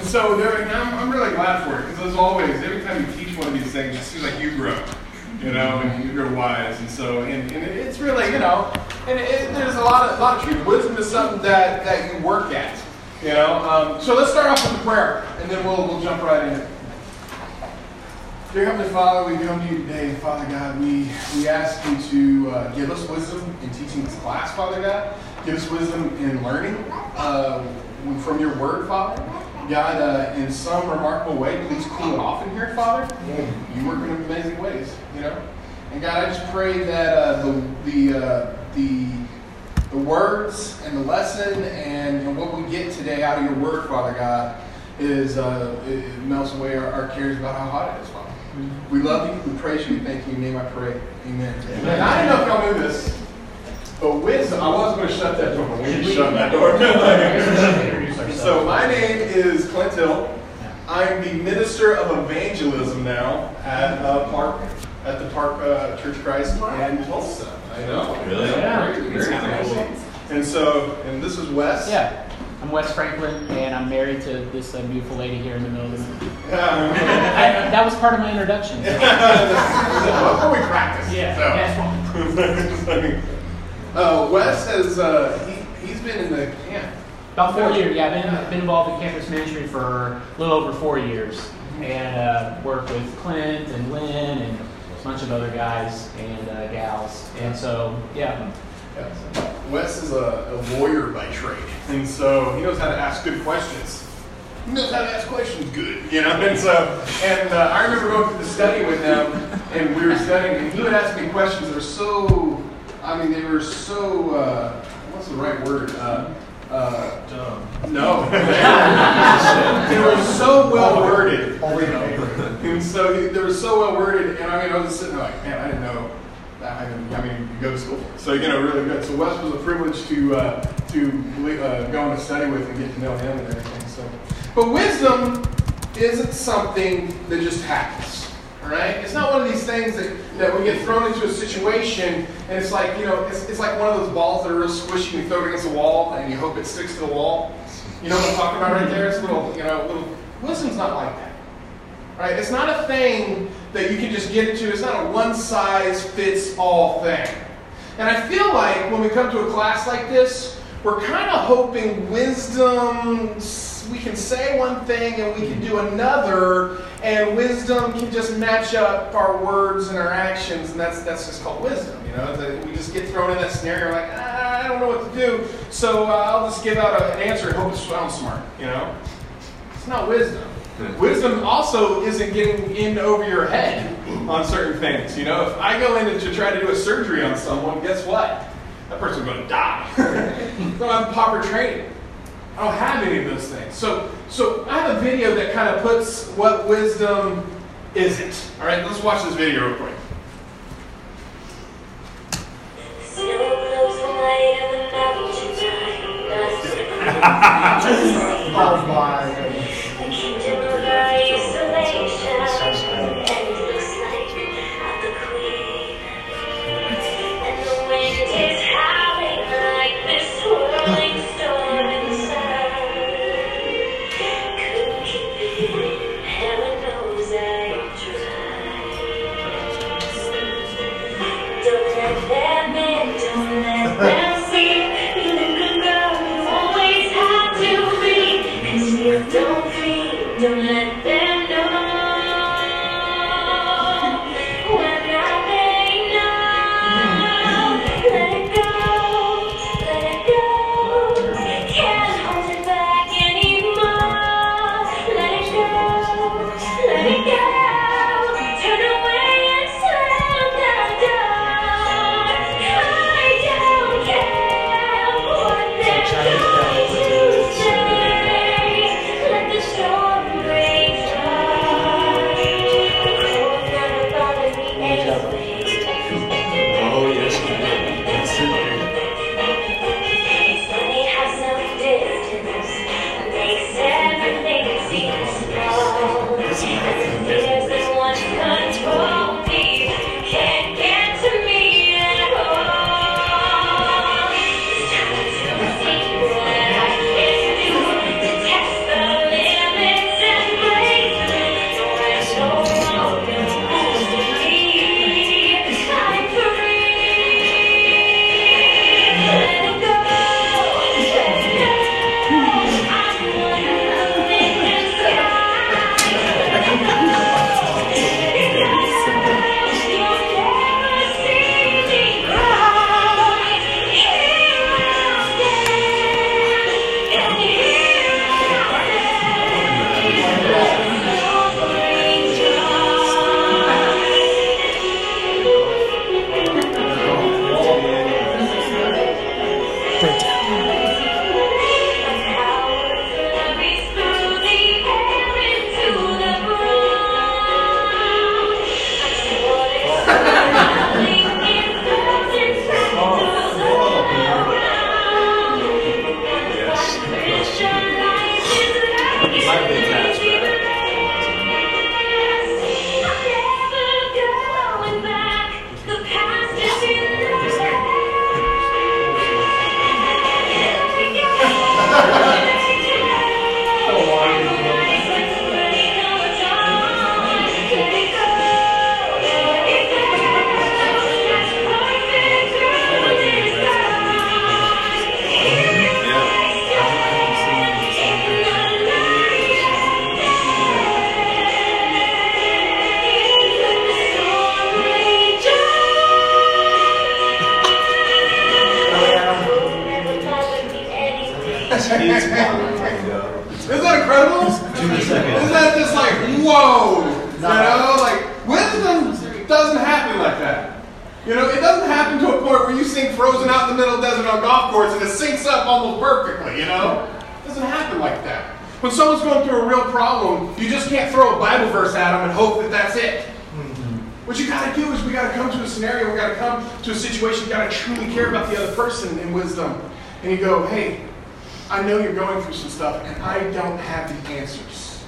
And so there, and I'm, I'm really glad for it because as always, every time you teach one of these things, it seems like you grow, you know, and you grow wise. And so, and, and it's really, you know, and it, there's a lot of, a lot of truth. Wisdom is something that, that you work at, you know. Um, so let's start off with a prayer, and then we'll, we'll jump right in. Dear Heavenly Father, we come to you today, Father God. We, we ask you to uh, give us wisdom in teaching this class, Father God. Give us wisdom in learning uh, from your word, Father. God, uh, in some remarkable way, please cool it off in here, Father. You work in amazing ways, you know. And God, I just pray that uh, the the uh, the the words and the lesson and, and what we get today out of your word, Father God, is uh, it, it melts away our, our cares about how hot it is, Father. We love you, we praise you, we thank you. In your name I pray. Amen. Amen. I don't know if y'all knew this, but wisdom, I was going to shut that door, but we shut that door. so my name is Clint Hill. I'm the minister of evangelism now at uh, Park, at the Park uh, Church of Christ in Tulsa. I know. Really? Yeah. Very, very That's cool. And so, and this is Wes. Yeah. I'm Wes Franklin, and I'm married to this uh, beautiful lady here in the middle of the room. Yeah. I, that was part of my introduction. Before we practice. Yeah, So. that's wrong. uh, Wes has uh, he, he's been in the camp. About four years, yeah. I've been, been involved in campus ministry for a little over four years, and uh, worked with Clint and Lynn and a bunch of other guys and uh, gals. And so, yeah, Yeah. Wes is a, a lawyer by trade, and so he knows how to ask good questions. He knows how to ask questions good, you know. And so, and uh, I remember going through the study with him, and we were studying, and he would ask me questions that were so, I mean, they were so, uh, what's the right word? Uh, uh, no, they were so well worded. And so he, they were so well worded, and I mean, I was just sitting there like, man, I didn't know. That. I mean, I mean, you go to school, so you know, really good. So Wes was a privilege to uh, to uh, go on a study with and get to know him and everything. So, but wisdom isn't something that just happens. Right, it's not one of these things that, that we get thrown into a situation and it's like you know, it's, it's like one of those balls that are real squishy. You throw it against a wall and you hope it sticks to the wall. You know what I'm talking about right there? It's a little, you know, little. Wisdom's not like that. Right? It's not a thing that you can just get into. It's not a one size fits all thing. And I feel like when we come to a class like this, we're kind of hoping wisdom, we can say one thing and we can do another, and wisdom can just match up our words and our actions, and that's, that's just called wisdom. You know, that we just get thrown in that scenario like, ah, I don't know what to do, so uh, I'll just give out a, an answer and hope it sounds smart. You know, it's not wisdom. Wisdom also isn't getting in over your head on certain things. You know, if I go in to try to do a surgery on someone, guess what? That person's going to die. I don't have proper training. I don't have any of those things. So, so I have a video that kind of puts what wisdom isn't. All right, let's watch this video real quick. Oh my person in wisdom. And you go, hey, I know you're going through some stuff and I don't have the answers.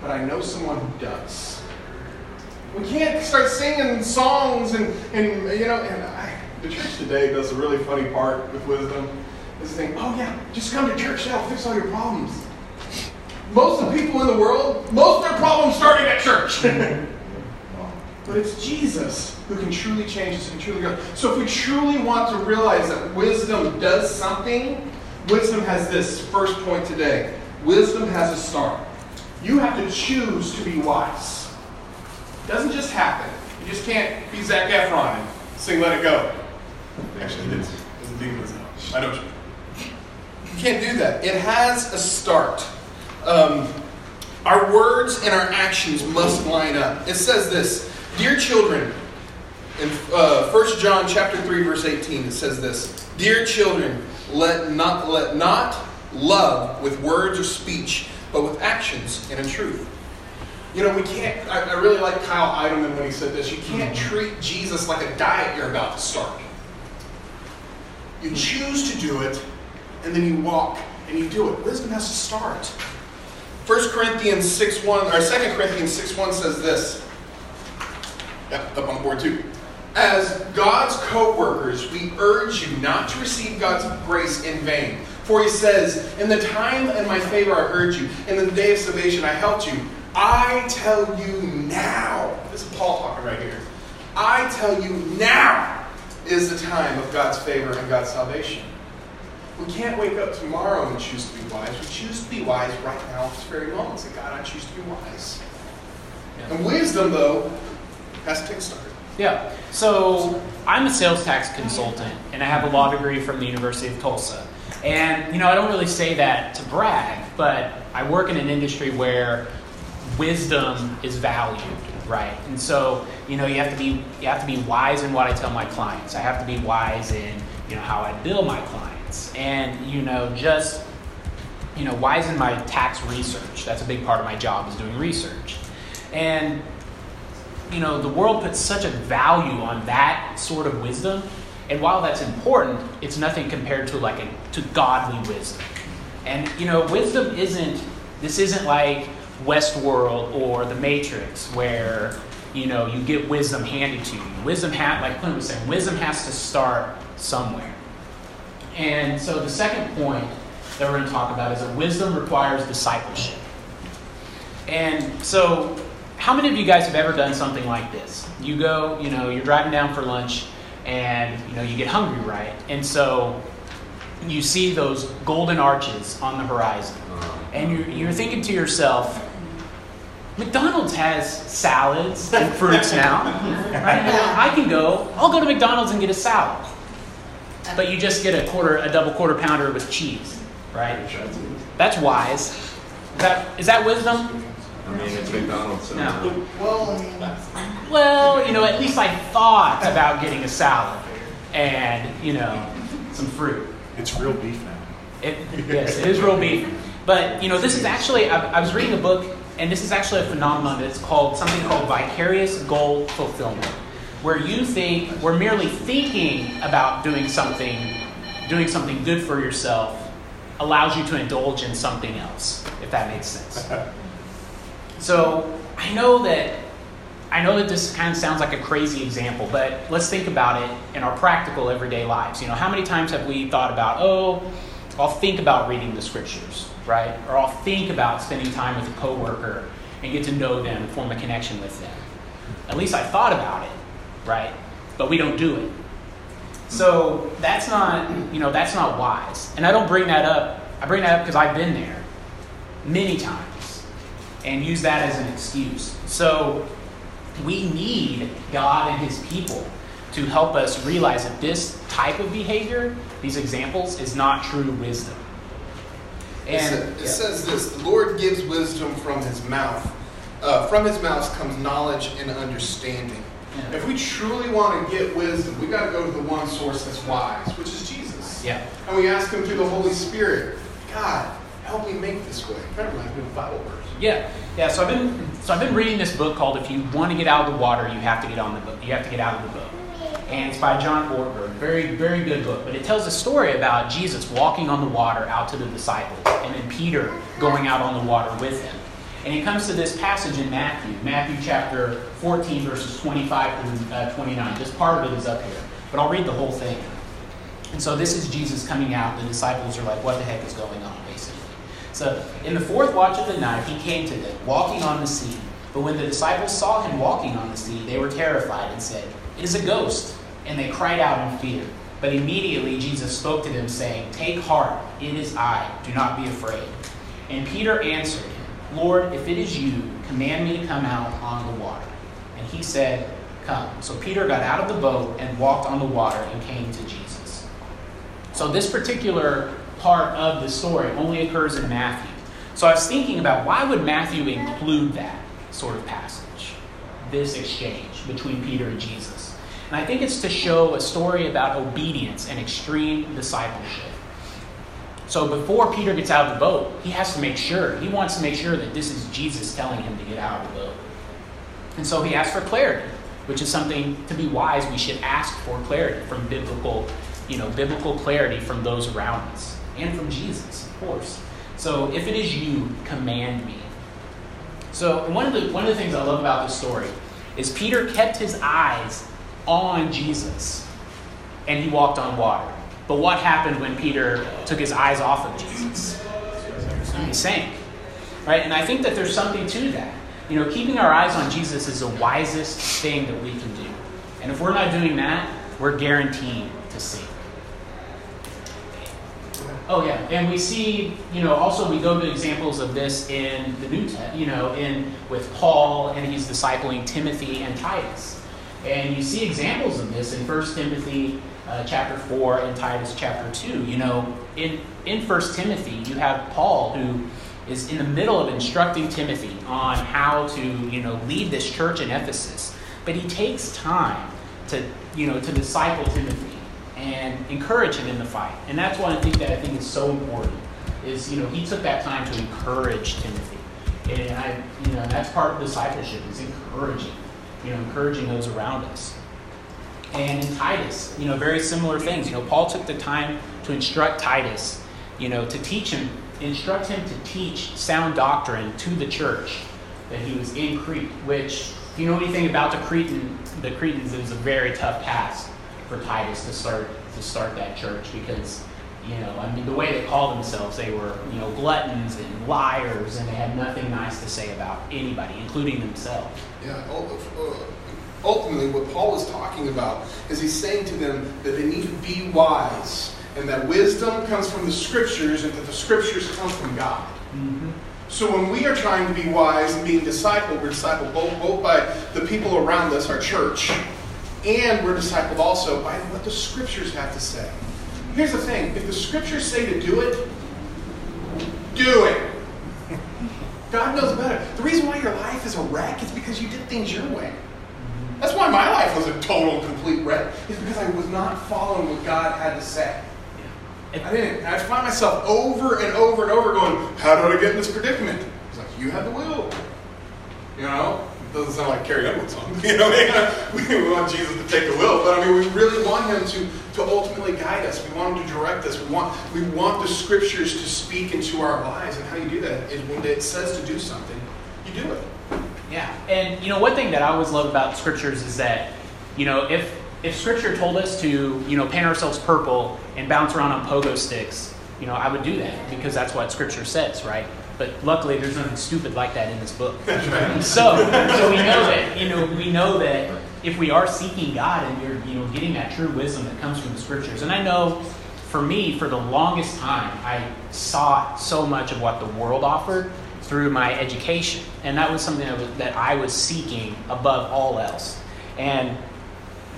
But I know someone who does. We can't start singing songs and, and you know, and I, the church today does a really funny part with wisdom. Is saying, oh yeah, just come to church, that'll fix all your problems. Most of the people in the world, most of their problems started at church. But it's Jesus who can truly change us and truly go. So if we truly want to realize that wisdom does something, wisdom has this first point today. Wisdom has a start. You have to choose to be wise. It doesn't just happen. You just can't be Zac Efron and sing Let It Go. Actually, it's a demons now. I know what you mean. You can't do that. It has a start. Um, our words and our actions must line up. It says this, dear children, in uh, 1 John chapter 3, verse 18, it says this, Dear children, let not, let not love with words or speech, but with actions and in truth. You know, we can't, I, I really like Kyle Idleman when he said this, you can't treat Jesus like a diet you're about to start. You choose to do it, and then you walk and you do it. Wisdom has to start. 1 Corinthians 6 1, or 2 Corinthians 6 1 says this. Yep, up on the board too. As God's co workers, we urge you not to receive God's grace in vain. For he says, In the time in my favor I urge you, in the day of salvation I helped you. I tell you now, this is Paul talking right here. I tell you now is the time of God's favor and God's salvation. We can't wake up tomorrow and choose to be wise. We choose to be wise right now at this very moment. Say, God, I choose to be wise. And wisdom, though, has to take a. Yeah. So I'm a sales tax consultant, and I have a law degree from the University of Tulsa. And you know, I don't really say that to brag, but I work in an industry where wisdom is valued, right? And so you know, you have to be you have to be wise in what I tell my clients. I have to be wise in you know how I bill my clients, and you know just you know wise in my tax research. That's a big part of my job is doing research, and you know, the world puts such a value on that sort of wisdom. And while that's important, it's nothing compared to like a to godly wisdom. And you know, wisdom isn't this isn't like Westworld or the Matrix where you know you get wisdom handed to you. Wisdom ha- like Clint was saying, wisdom has to start somewhere. And so the second point that we're going to talk about is that wisdom requires discipleship. And so how many of you guys have ever done something like this? You go, you know, you're driving down for lunch and, you know, you get hungry, right? And so you see those golden arches on the horizon. Uh-huh. And you're, you're thinking to yourself, McDonald's has salads and fruits now. Right? I can go, I'll go to McDonald's and get a salad. But you just get a quarter, a double quarter pounder with cheese, right? That's wise. Is that, is that wisdom? I mean, it's McDonald's. So No. Well, I mean, Well, you know, at least I thought about getting a salad and, you know, some fruit. It's real beef now. It, yes, it is real beef. But, you know, this is actually, I, I was reading a book, and this is actually a phenomenon that's called something called vicarious goal fulfillment, where you think, we're merely thinking about doing something, doing something good for yourself, allows you to indulge in something else, if that makes sense. So I know that I know that this kind of sounds like a crazy example, but let's think about it in our practical everyday lives. You know, how many times have we thought about, oh, I'll think about reading the scriptures, right? Or I'll think about spending time with a coworker and get to know them form a connection with them. At least I thought about it, right? But we don't do it. So that's not, you know, that's not wise. And I don't bring that up. I bring that up because I've been there many times and use that as an excuse. So we need God and His people to help us realize that this type of behavior, these examples, is not true wisdom. It, sa- And it yeah. says this: the Lord gives wisdom from His mouth. Uh, from His mouth comes knowledge and understanding. Yeah. If we truly want to get wisdom, we got to go to the one source that's wise, which is Jesus. yeah. And we ask Him through the Holy Spirit, God, help me make this way. Reminds me of a Bible verse. Yeah, yeah. So I've been so I've been reading this book called "If You Want to Get Out of the Water, You Have to Get on the Boat." You have to get out of the boat, and it's by John Ortberg. Very, very good book. But it tells a story about Jesus walking on the water out to the disciples, and then Peter going out on the water with him. And it comes to this passage in Matthew, Matthew chapter 14, verses 25 through uh, 29. Just part of it is up here, but I'll read the whole thing. And so this is Jesus coming out. The disciples are like, "What the heck is going on?" So, in the fourth watch of the night, he came to them, walking on the sea. But when the disciples saw him walking on the sea, they were terrified and said, It is a ghost. And they cried out in fear. But immediately Jesus spoke to them, saying, Take heart, it is I. Do not be afraid. And Peter answered him, Lord, if it is you, command me to come out on the water. And he said, Come. So Peter got out of the boat and walked on the water and came to Jesus. So this particular part of the story only occurs in Matthew. So I was thinking about why would Matthew include that sort of passage, this exchange between Peter and Jesus. And I think it's to show a story about obedience and extreme discipleship. So before Peter gets out of the boat, he has to make sure, he wants to make sure that this is Jesus telling him to get out of the boat. And so he asks for clarity, which is something to be wise we should ask for clarity from biblical, you know, biblical clarity from those around us and from Jesus, of course. So if it is you, command me. So one of the one of the things I love about this story is Peter kept his eyes on Jesus and he walked on water. But what happened when Peter took his eyes off of Jesus? He sank. Right? And I think that there's something to that. You know, keeping our eyes on Jesus is the wisest thing that we can do. And if we're not doing that, we're guaranteed to sink. Oh yeah, and we see, you know, also we go to examples of this in the New Testament, you know, in with Paul and he's discipling Timothy and Titus, and you see examples of this in 1 Timothy uh, chapter four and Titus chapter two. You know, in in 1 Timothy you have Paul who is in the middle of instructing Timothy on how to, you know, lead this church in Ephesus, but he takes time to, you know, to disciple Timothy and encourage him in the fight. And that's I think that I think is so important. Is you know he took that time to encourage Timothy, and I you know that's part of discipleship is encouraging, you know encouraging those around us. And in Titus, you know very similar things. You know Paul took the time to instruct Titus, you know to teach him, instruct him to teach sound doctrine to the church that he was in Crete. Which if you know anything about the Cretan, the Cretans, it was a very tough task for Titus to start to start that church because you know I mean the way they called themselves they were you know gluttons and liars and they had nothing nice to say about anybody including themselves. Yeah. uh, Ultimately, what Paul is talking about is he's saying to them that they need to be wise and that wisdom comes from the scriptures and that the scriptures come from God. So when we are trying to be wise and being discipled, we're discipled both, both by the people around us, our church, and we're discipled also by what the scriptures have to say. Here's the thing if the scriptures say to do it, do it. God knows better. The reason why your life is a wreck is because you did things your way. That's why my life was a total, complete wreck, is because I was not following what God had to say. I didn't. I find myself over and over and over going, How did I get in this predicament? It's like, You had the will. You know? Doesn't sound like Carrie Underwood song. You know, we want Jesus to take the will, but I mean, we really want Him to, to ultimately guide us. We want Him to direct us. We want, we want the Scriptures to speak into our lives. And how you do that is when it says to do something, you do it. Yeah, and you know one thing that I always love about scriptures is that you know if if scripture told us to you know paint ourselves purple and bounce around on pogo sticks, you know I would do that because that's what scripture says, right? But luckily, there's nothing stupid like that in this book. so, so we know that you know we know that if we are seeking God and you're you know getting that true wisdom that comes from the scriptures, and I know for me, for the longest time, I sought so much of what the world offered through my education, and that was something that, was, that I was seeking above all else. And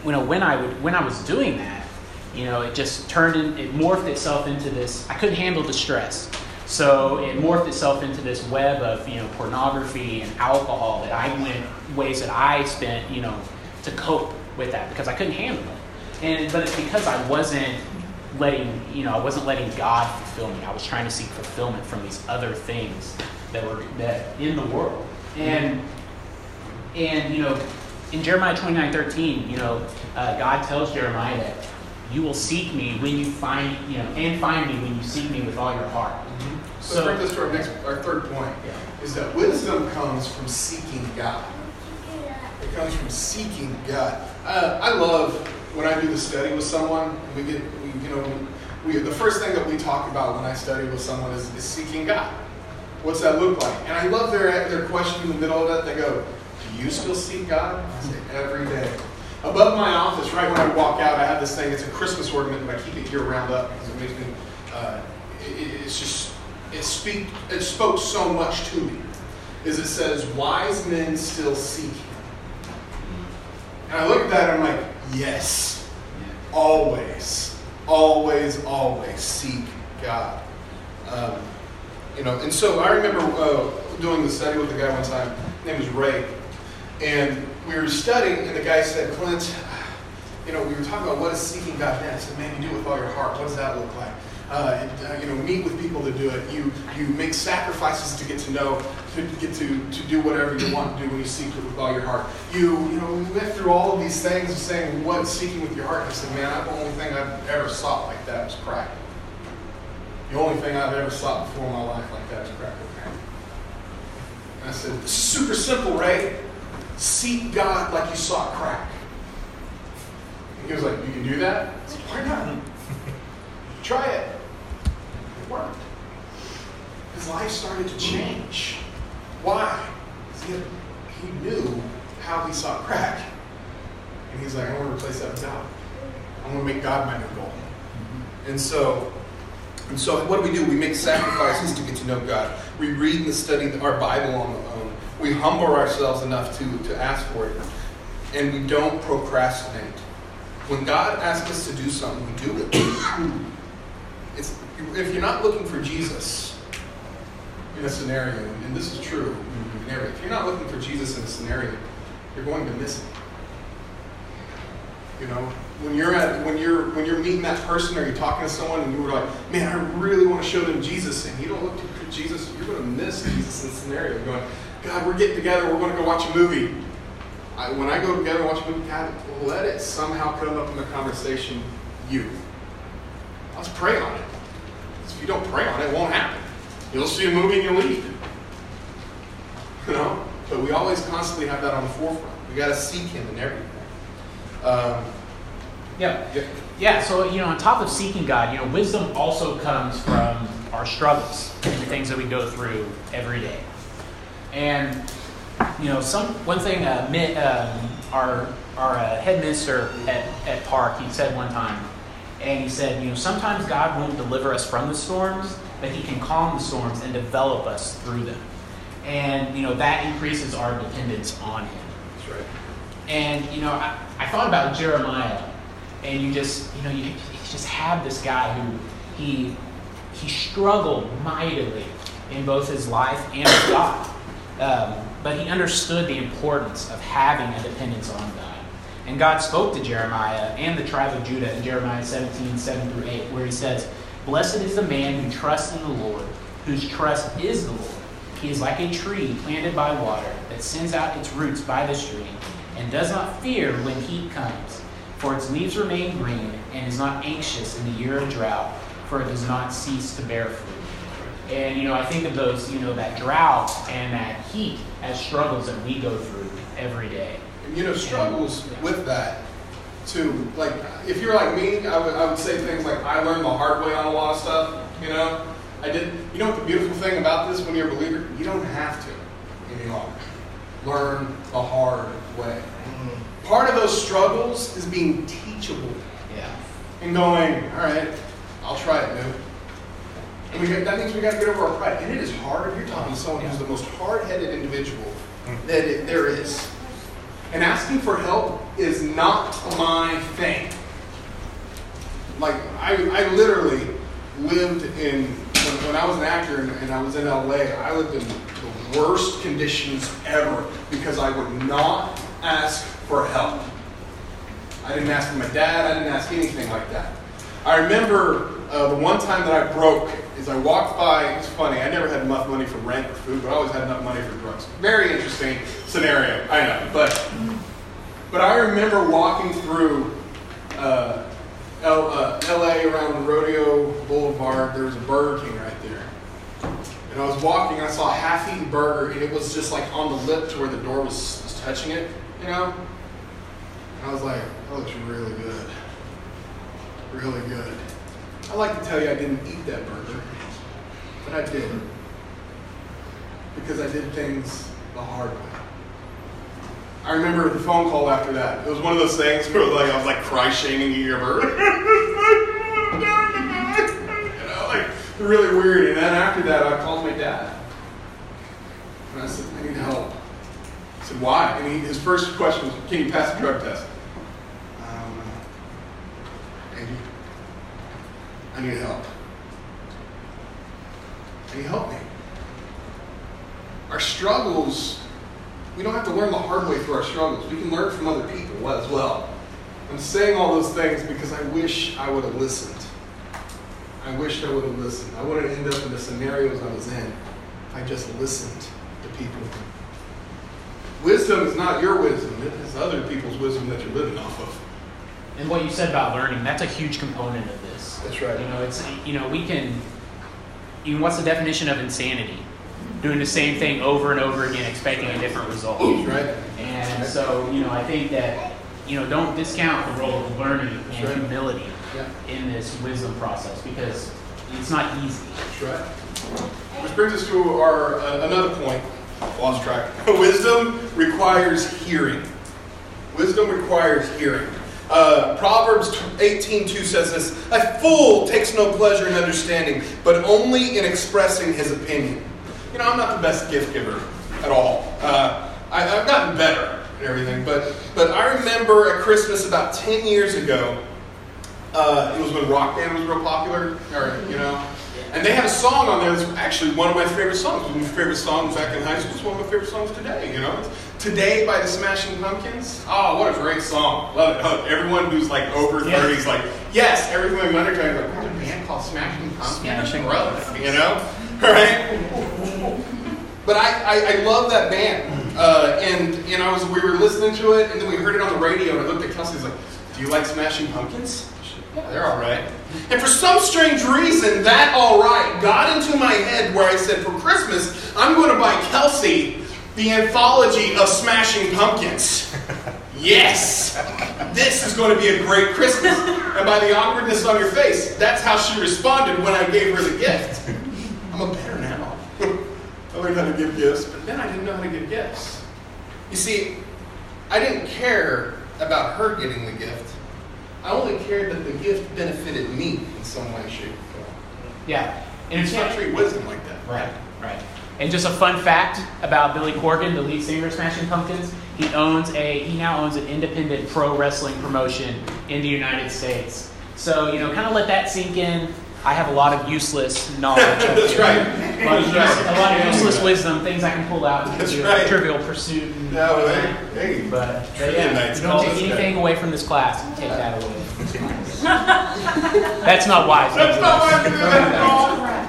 you know, when I would when I was doing that, you know, it just turned in, it morphed itself into this. I couldn't handle the stress, So it morphed itself into this web of you know pornography and alcohol that I went ways that I spent you know to cope with that because I couldn't handle it. And but it's because I wasn't letting you know I wasn't letting God fulfill me. I was trying to seek fulfillment from these other things that were that in the world. And and you know in Jeremiah 29, 13, you know, uh, God tells Jeremiah that you will seek me when you find, you know, and find me when you seek me with all your heart. So, let's bring this to our next, our third point, Yeah. is that wisdom comes from seeking God. It comes from seeking God. Uh, I love when I do the study with someone. We get, we, you know, we, the first thing that we talk about when I study with someone is, is seeking God. What's that look like? And I love their their question in the middle of that. They go, "Do you still seek God?" I say, "Every day." Above my office, right when I walk out, I have this thing. It's a Christmas ornament, but I keep it year round up because it makes me. Uh, it, it's just it speak it spoke so much to me. Is it says, "Wise men still seek Him." And I look at that and I'm like, yes, always, always, always seek God. Um, you know, and so I remember uh, doing the study with a guy one time. His name was Ray, and we were studying, and the guy said, "Clint, you know, we were talking about what is seeking God meant." I said, "Man, you do it with all your heart. What does that look like?" Uh, it, uh, you know, meet with people to do it. You you make sacrifices to get to know, to get to, to do whatever you want to do when you seek it with all your heart. You you know, we went through all of these things of saying what seeking with your heart. And I said, man, the only thing I've ever sought like that was crack. The only thing I've ever sought before in my life like that is crack cocaine. And I said, this is super simple, Ray. Seek God like you sought crack. And he was like, you can do that? I said, why not? Try it. Worked. His life started to change. Why? He, had- he knew how he saw crack. And he's like, I want to replace that with God. I want to make God my new goal. And so, and so what do we do? We make sacrifices to get to know God. We read and study our Bible on the own. We humble ourselves enough to, to ask for it. And we don't procrastinate. When God asks us to do something, we do it. It's, if you're not looking for Jesus in a scenario, and this is true if you're not looking for Jesus in a scenario, you're going to miss it. You know, when you're at when you're when you're meeting that person or you're talking to someone and you're like, man, I really want to show them Jesus, and you don't look for Jesus, you're going to miss Jesus in the scenario. You're going, God, we're getting together, we're going to go watch a movie. I, when I go together and watch a movie, God, let it somehow come up in the conversation, you. Let's pray on it. If you don't pray on it, it won't happen. You'll see a movie and you'll leave. You know? But we always constantly have that on the forefront. We got to seek Him in everything. Um, Yeah. yeah. Yeah, so you know, on top of seeking God, you know, wisdom also comes from our struggles and the things that we go through every day. And you know, some one thing uh, Mi- um, our our uh, head minister at, at Park he said one time, and he said, you know, sometimes God won't deliver us from the storms, but He can calm the storms and develop us through them. And you know that increases our dependence on Him. That's right. And you know, I, I thought about Jeremiah, and you just you know you, you just have this guy who he he struggled mightily in both his life and with God, um, but he understood the importance of having a dependence on God. And God spoke to Jeremiah and the tribe of Judah in Jeremiah 17, 7 through 8, where he says, Blessed is the man who trusts in the Lord, whose trust is the Lord. He is like a tree planted by water that sends out its roots by the stream and does not fear when heat comes, for its leaves remain green and is not anxious in the year of drought, for it does not cease to bear fruit. And you know, I think of those, you know, that drought and that heat as struggles that we go through every day. You know, struggles with that too. Like, if you're like me, I would, I would say things like, I learned the hard way on a lot of stuff, you know? I did. You know what the beautiful thing about this when you're a believer? You don't have to any longer. Learn the hard way. Mm-hmm. Part of those struggles is being teachable Yeah. and going, all right, I'll try it, dude. And we got, that means we got to get over our pride. And it is hard if you're talking to someone who's the most hard-headed individual mm. that it, there is. And asking for help is not my thing. Like I, I literally lived in when, when I was an actor and, and I was in LA, I lived in the worst conditions ever because I would not ask for help. I didn't ask for my dad. I didn't ask anything like that. I remember uh, the one time that I broke is I walked by. It's funny. I never had enough money for rent or food, but I always had enough money for drugs. Very interesting scenario. I know, but but I remember walking through uh, L, uh, L.A. around Rodeo Boulevard. There was a Burger King right there, and I was walking. I saw a half-eaten burger, and it was just like on the lip to where the door was, was touching it. You know. And I was like, that looks really good. Really good. I like to tell you I didn't eat that burger, but I did. Because I did things the hard way. I remember the phone call after that. It was one of those things where like I was like cry shaming you ever. Oh, know, like really weird. And then after that I called my dad. And I said, I need help. I said, why? And he, his first question was, can you pass the drug test? I don't know. Maybe. I need help. And he helped me. Our struggles, we don't have to learn the hard way through our struggles. We can learn from other people as well. I'm saying all those things because I wish I would have listened. I wish I would have listened. I wouldn't end up in the scenarios I was in I just listened to people. Wisdom is not your wisdom, it is other people's wisdom that you're living off of. And what you said about learning, that's a huge component of this. That's right. You know, it's you know, we can you know, what's the definition of insanity? Doing the same thing over and over again, expecting a different result. That's right. And so, you know, I think that, you know, don't discount the role of learning and Sure. humility Yeah. in this wisdom process because it's not easy. That's right. Which brings us to our uh, another point. Lost track. Wisdom requires hearing. Wisdom requires hearing. Uh, Proverbs 18:2 says this: "A fool takes no pleasure in understanding, but only in expressing his opinion." You know, I'm not the best gift giver at all. Uh, I, I've gotten better and everything, but but I remember at Christmas about 10 years ago. Uh, it was when Rock Band was real popular, or you know, and they had a song on there that's actually one of my favorite songs. One of my favorite songs back in high school. It's one of my favorite songs today. You know, it's "Today" by the Smashing Pumpkins. Oh, what a great song! Love it. Love it. Everyone who's like over Yeah. thirty is like, yes. Everything in undertone is like, "There's a band called Smashing Pumpkins." Smashing Gross, You know, right? But I, I, I love that band. Uh, and and I was we were listening to it, and then we heard it on the radio, and I looked at Kelsey. I was like, "Do you like Smashing Pumpkins?" Yeah, they're all right. And for some strange reason, that all right got into my head where I said, "For Christmas, I'm going to buy Kelsey the anthology of Smashing Pumpkins." Yes, this is going to be a great Christmas. And by the awkwardness on your face, that's how she responded when I gave her the gift. I'm a better now. I learned how to give gifts, but then I didn't know how to give gifts. You see, I didn't care about her getting the gift. I only cared that the gift benefited me in some way, shape, or form. Yeah. And You it's can't not treat wisdom like that. Right, right. And just a fun fact about Billy Corgan, the lead singer of Smashing Pumpkins, he owns a he now owns an independent pro wrestling promotion in the United States. So, you know, kind of let that sink in. I have a lot of useless knowledge. That's right. A lot, of, right. a lot of useless wisdom, things I can pull out and That's do right. trivial pursuit. And No, hey, hey. But, but yeah, nights, don't take this guy. anything away from this class. Take that away. from this class. That's not wise. That's not why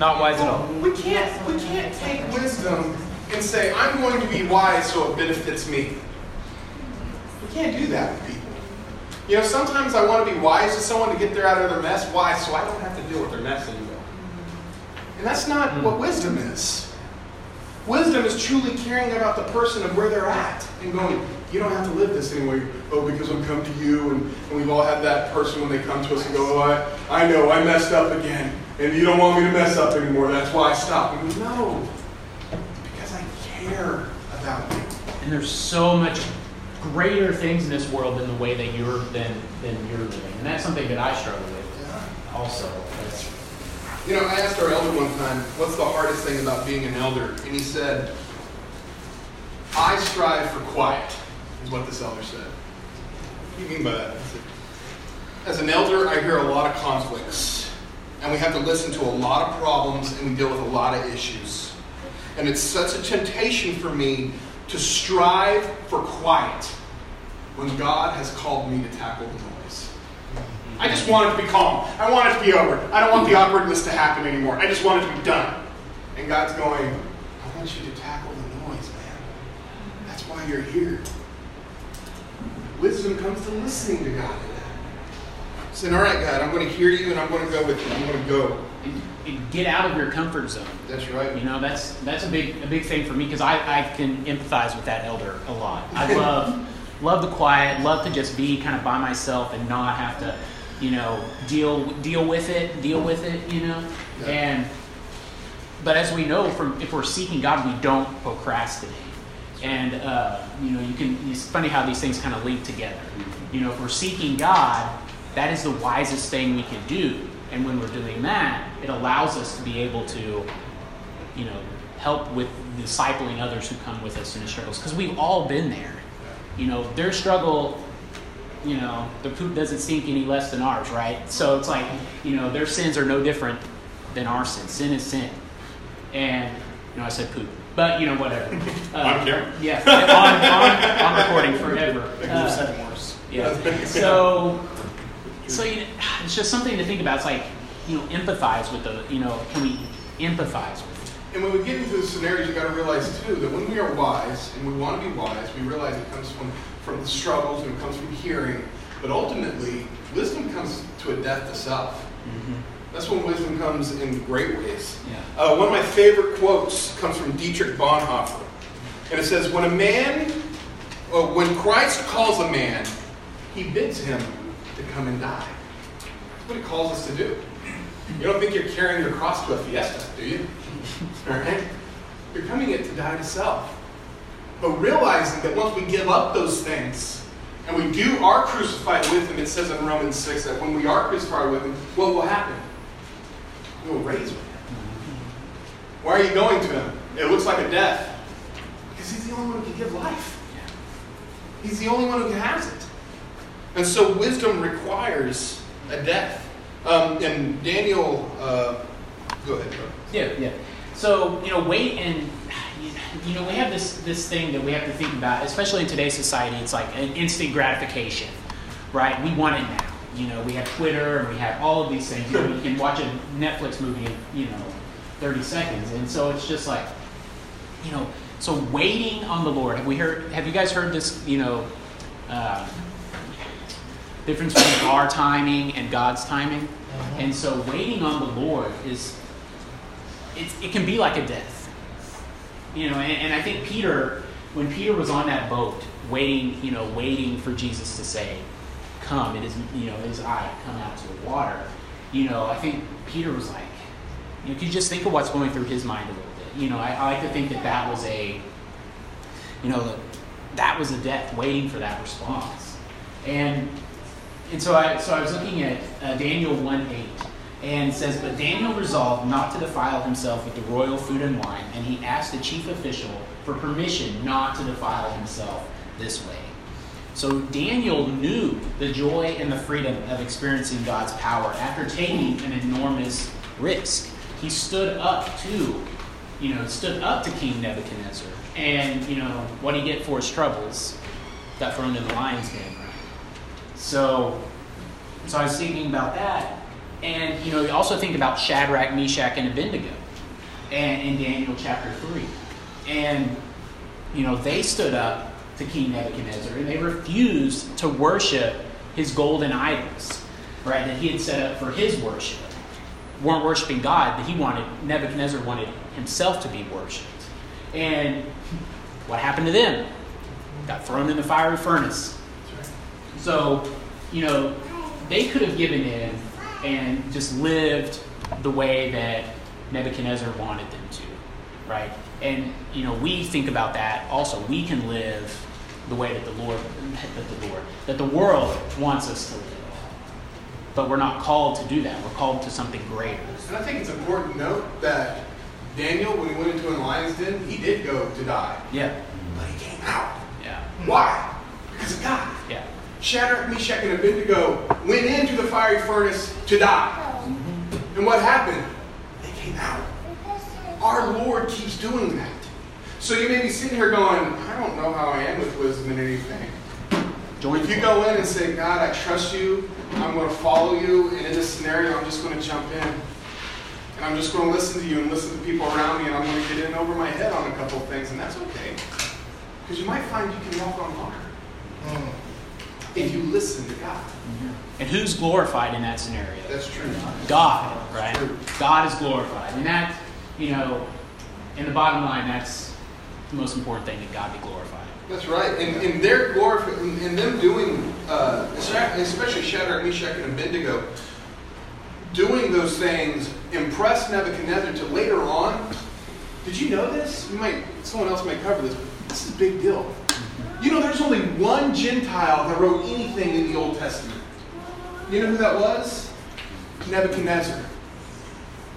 Not wise at all. We can't, we can't take wisdom and say, I'm going to be wise so it benefits me. We can't do that with people. You know, sometimes I want to be wise to someone to get them out of their mess. Why? So I don't have to deal with their mess anymore. And that's not hmm. what wisdom is. Wisdom is truly caring about the person and where they're at and going, you don't have to live this anymore. Oh, because I'm come to you, and, and we've all had that person when they come to us and go, oh, I, I know, I messed up again, and you don't want me to mess up anymore. That's why I stopped. And we go, no, because I care about you. And there's so much greater things in this world than the way that you're than than you're living, and that's something that I struggle with also. That's- You know, I asked our elder one time, what's the hardest thing about being an elder? And he said, I strive for quiet, is what this elder said. What do you mean by that? Said, As an elder, I hear a lot of conflicts. And we have to listen to a lot of problems and we deal with a lot of issues. And it's such a temptation for me to strive for quiet when God has called me to tackle the noise. I just want it to be calm. I want it to be over. I don't want the awkwardness to happen anymore. I just want it to be done. And God's going, I want you to tackle the noise, man. That's why you're here. Wisdom comes to listening to God. Saying, all right, God, I'm going to hear you and I'm going to go with you. I'm going to go. And- and Get out of your comfort zone. That's right. You know, that's that's a big a big thing for me because I, I can empathize with that elder a lot. I love love the quiet, love to just be kind of by myself and not have to, you know, deal deal with it, deal with it, you know. Yeah. And but as we know from if we're seeking God, we don't procrastinate. And uh, you know, you can. It's funny how these things kind of link together. You know, if we're seeking God, that is the wisest thing we can do. And when we're doing that, it allows us to be able to, you know, help with discipling others who come with us in the struggles. Because we've all been there. You know, their struggle, you know, the poop doesn't sink any less than ours, right? So it's like, you know, their sins are no different than our sin. Sin is sin. And, you know, I said poop. But, you know, whatever. Uh, On camera. Yeah, on, on, on recording forever. Uh, yeah. So, so you know, it's just something to think about. It's like, you know, empathize with the, you know, can we empathize with? And when we get into the scenarios, you've got to realize too that when we are wise and we want to be wise, we realize it comes from from the struggles and it comes from hearing. But ultimately, wisdom comes to a death to self. That's when wisdom comes in great ways. Yeah. Uh, one of my favorite quotes comes from Dietrich Bonhoeffer, and it says, "When a man, uh, when Christ calls a man, he bids him to come and die. That's what he calls us to do. You don't think you're carrying your cross to a fiesta, do you? All right? You're coming it to die to self. But realizing that once we give up those things and we do are crucified with him, it says in Romans 6 that when we are crucified with him, what will happen? We will raise with him. Why are you going to him? It looks like a death. Because he's the only one who can give life. He's the only one who has it. And so wisdom requires a death. Um, and Daniel, uh, go ahead, bro. Yeah, yeah. So you know, wait and you know we have this this thing that we have to think about, especially in today's society. It's like an instant gratification, right? We want it now. You know, we have Twitter and we have all of these things. You know, you can watch a Netflix movie in you know 30 seconds, and so it's just like you know. So waiting on the Lord. Have we heard? Have you guys heard this? You know. Uh, difference between our timing and God's timing. Mm-hmm. And so waiting on the Lord is it, it can be like a death. You know, and, and I think Peter, when Peter was on that boat, waiting, you know, waiting for Jesus to say, Come, it is you know, it is I, come out to the water. You know, I think Peter was like, you know, could you just think of what's going through his mind a little bit? You know, I, I like to think that that was a, you know, that was a death waiting for that response. And and so I so I was looking at uh, Daniel one eight, and it says, but Daniel resolved not to defile himself with the royal food and wine, and he asked the chief official for permission not to defile himself this way. So Daniel knew the joy and the freedom of experiencing God's power after taking an enormous risk. He stood up to, you know, stood up to King Nebuchadnezzar, and you know what he get for his troubles, got thrown in the lion's den. So, so I was thinking about that, and you know, you also think about Shadrach, Meshach, and Abednego, and in Daniel chapter three, and you know they stood up to King Nebuchadnezzar, and they refused to worship his golden idols, right? That he had set up for his worship. weren't worshiping God, but he wanted Nebuchadnezzar wanted himself to be worshipped. And what happened to them? Got thrown in the fiery furnace. So, you know, they could have given in and just lived the way that Nebuchadnezzar wanted them to, right? And you know, we think about that also. We can live the way that the Lord, that the Lord, that the world wants us to live. But we're not called to do that. We're called to something greater. And I think it's important to note that Daniel, when he went into an lion's den, he did go to die. Yeah. But he came out. Yeah. Why? Because of God. Shadrach, Meshach, and Abednego went into the fiery furnace to die. And what happened? They came out. Our Lord keeps doing that. So you may be sitting here going, I don't know how I am with wisdom and anything. Join If you go in and say, God, I trust you, I'm going to follow you, and in this scenario, I'm just going to jump in. And I'm just going to listen to you and listen to people around me, and I'm going to get in over my head on a couple of things, and that's okay. Because you might find you can walk on water hmm. If you listen to God. And who's glorified in that scenario? That's true. God, right? True. God is glorified. And that, you know, in the bottom line, that's the most important thing that God be glorified. That's right. And, and their glorif- and them doing, uh, especially Shadrach, Meshach, and Abednego, doing those things impressed Nebuchadnezzar to later on. Did you know this? You might, someone else might cover this, but this is a big deal. You know, there's only one Gentile that wrote anything in the Old Testament. You know who that was? Nebuchadnezzar.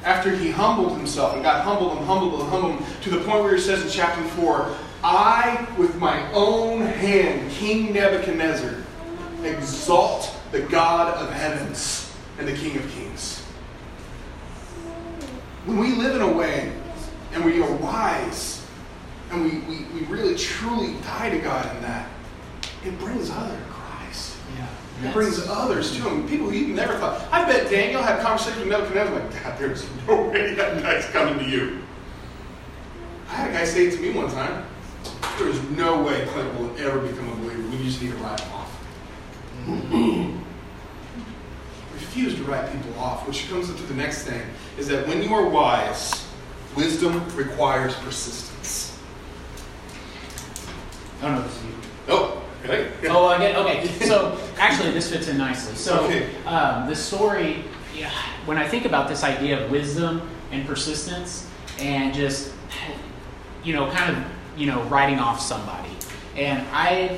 After he humbled himself and got humbled and humbled and humbled to the point where he says in chapter 4, I, with my own hand, King Nebuchadnezzar, exalt the God of heavens and the King of kings. When we live in a way and we are wise and we, we, we really truly die to God in that, it brings other to Christ. Yeah. It brings others to him. People you never thought. I bet Daniel had conversations with Nebuchadnezzar like, God, there's no way that guy's coming to you. I had a guy say it to me one time. There's no way Clint will ever become a believer. We just need to write him off. Refuse to write people off, which comes into the next thing, is that when you are wise, wisdom requires persistence. I don't know if it's you. Oh, okay. Oh, get okay. So actually, this fits in nicely. So um, the story, yeah, when I think about this idea of wisdom and persistence, and just you know, kind of you know, writing off somebody, and I,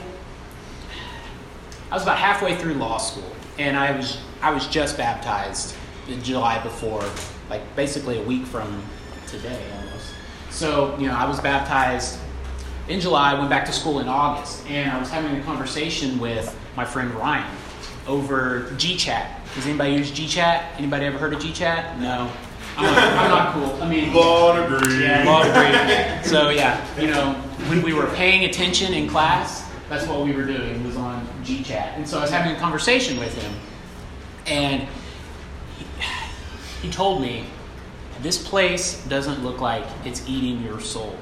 I was about halfway through law school, and I was I was just baptized in July before, like basically a week from today almost. So you know, I was baptized in July, I went back to school in August, and I was having a conversation with my friend Ryan over GChat. Does anybody use GChat? Anybody ever heard of GChat? No. I'm not, I'm not cool. I mean, Law degree. yeah, law degree. So yeah, you know, when we were paying attention in class, that's what we were doing was on GChat. And so I was having a conversation with him, and he, he told me, "This place doesn't look like it's eating your soul."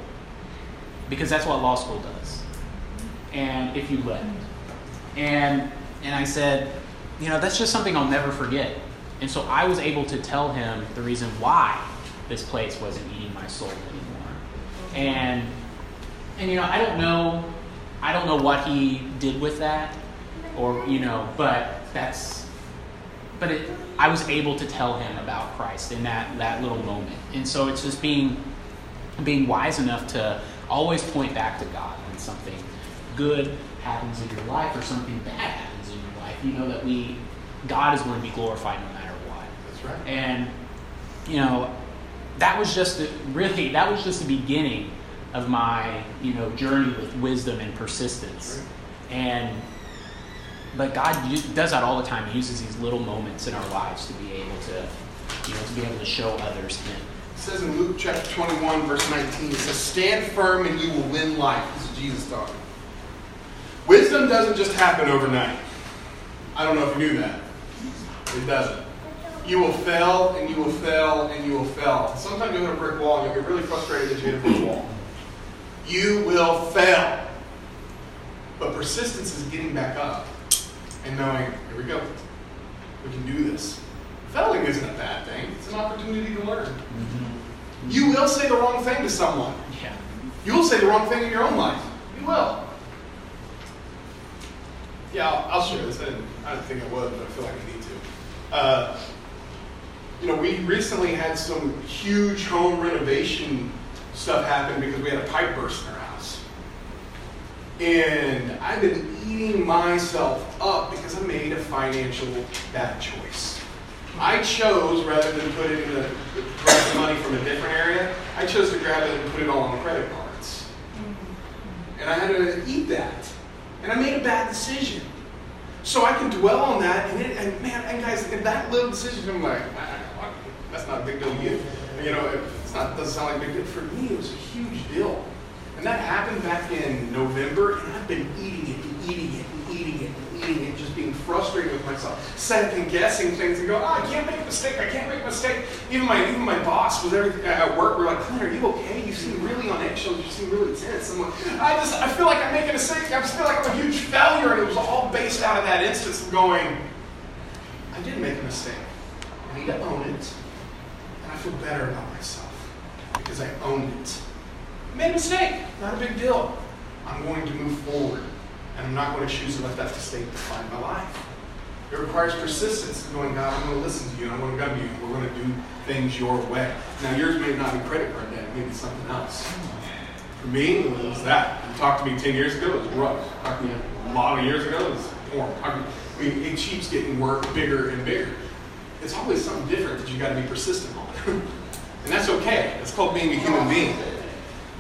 Because that's what law school does. And if you let. And and I said, you know, that's just something I'll never forget. And so I was able to tell him the reason why this place wasn't eating my soul anymore. And and you know, I don't know I don't know what he did with that or you know, but that's but it I was able to tell him about Christ in that that little moment. And so it's just being being wise enough to always point back to God when something good happens in your life or something bad happens in your life. You know that we, God is going to be glorified no matter what. That's right. And you know, that was just the, really that was just the beginning of my you know journey with wisdom and persistence. And but God does that all the time. He uses these little moments in our lives to be able to you know to be able to show others Him. It says in Luke chapter 21, verse 19, it says, Stand firm and you will win life. This is Jesus talking. Wisdom doesn't just happen overnight. I don't know if you knew that. It doesn't. You will fail and you will fail and you will fail. Sometimes you'll hit a brick wall and you'll get really frustrated that you hit a brick wall. You will fail. But persistence is getting back up and knowing, here we go. We can do this. Failing isn't a bad thing. It's an opportunity to learn. You will say the wrong thing to someone. Yeah. You will say the wrong thing in your own life. You will. Yeah, I'll, I'll share this. I didn't, I didn't think I would, but I feel like I need to. Uh, you know, we recently had some huge home renovation stuff happen because we had a pipe burst in our house. And I've been eating myself up because I made a financial bad choice. I chose, rather than put it in the, grab the money from a different area, I chose to grab it and put it all on credit cards. And I had to eat that. And I made a bad decision. So I can dwell on that, and, it, and man, and guys, in that little decision, I'm like, ah, "Wow, That's not a big deal to you. You know, it- it's not, doesn't sound like a big deal. For me, it was a huge deal. And that happened back in November, and I've been eating it and eating it and eating it, just being frustrated with myself, second guessing things and going, oh, ah, I can't make a mistake, I can't make a mistake. Even my even my boss was everything at work. We're like, Clint, are you okay? You seem really on eggshells. You seem really tense. I'm like, I just I feel like I'm making a mistake. I just feel like I'm a huge failure, and it was all based out of that instance of going, I did make a mistake. I need to own it, and I feel better about myself because I owned it. Made a mistake. Not a big deal. I'm going to move forward, and I'm not going to choose to let that mistake define my life. It requires persistence, going, God, I'm going to listen to you, and I'm going to come you, we're going to do things your way. Now, yours may not be credit card debt, maybe something else. For me, it was that. You talked to me 10 years ago, it was rough. Talked to me a lot of years ago, it was porn. I mean, it keeps getting work bigger and bigger. It's always something different that you got to be persistent on. and that's okay. It's called being a human being.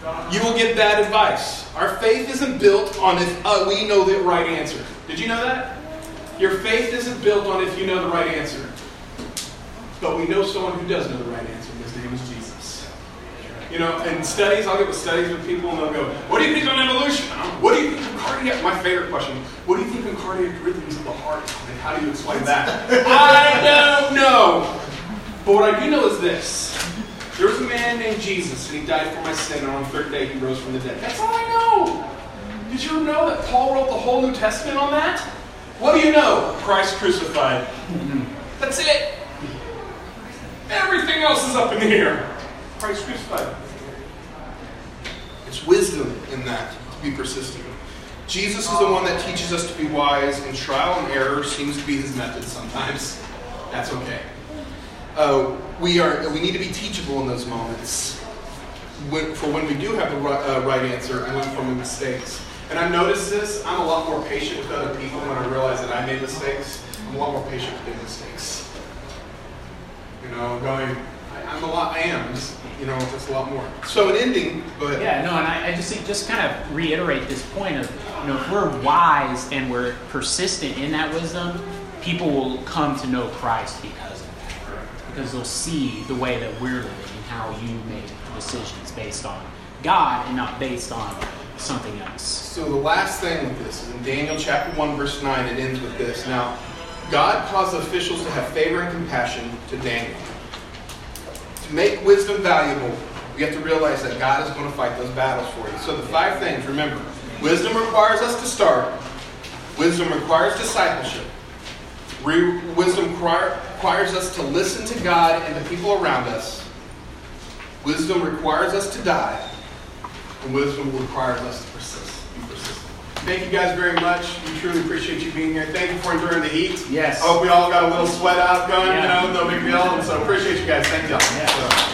You will get bad advice. Our faith isn't built on if uh, we know the right answer. Did you know that? Your faith isn't built on if you know the right answer. But we know someone who does know the right answer. His name is Jesus. You know, in studies, I'll get with studies with people and they'll go, What do you think on evolution? What do you think of cardiac? My favorite question. What do you think of cardiac rhythms of the heart? And how do you explain that? I don't know. But what I do know is this. There was a man named Jesus, and he died for my sin, and on the third day he rose from the dead. That's all I know. Did you know that Paul wrote the whole New Testament on that? What do you know? Christ crucified. That's it. Everything else is up in the air. Christ crucified. It's wisdom in that to be persistent. Jesus is the one that teaches us to be wise, and trial and error seems to be his method sometimes. That's okay. Uh, we are we need to be teachable in those moments. When, for when we do have the right, uh, right answer and learn from mistakes. And I've noticed this. I'm a lot more patient with other people when I realize that I made mistakes. I'm a lot more patient with their mistakes. You know, going, I, I'm a lot. I am. Just, you know, just a lot more. So an ending, but Yeah, no, and I, I just think just kind of reiterate this point of you know if we're wise and we're persistent in that wisdom, people will come to know Christ because. Because they'll see the way that we're living and how you make decisions based on God and not based on something else. So the last thing with this is in Daniel chapter 1, verse 9, it ends with this. Now, God caused officials to have favor and compassion to Daniel. To make wisdom valuable, we have to realize that God is going to fight those battles for you. So the five things, remember, wisdom requires us to start. Wisdom requires discipleship. Re- wisdom require- requires us to listen to God and the people around us. Wisdom requires us to die. And wisdom requires us to persist. Be persistent. Thank you guys very much. We truly appreciate you being here. Thank you for enduring the heat. Yes. I hope we all got a little sweat out going, Yeah. you know, no big deal. And so appreciate you guys. Thank y'all. Yeah. So-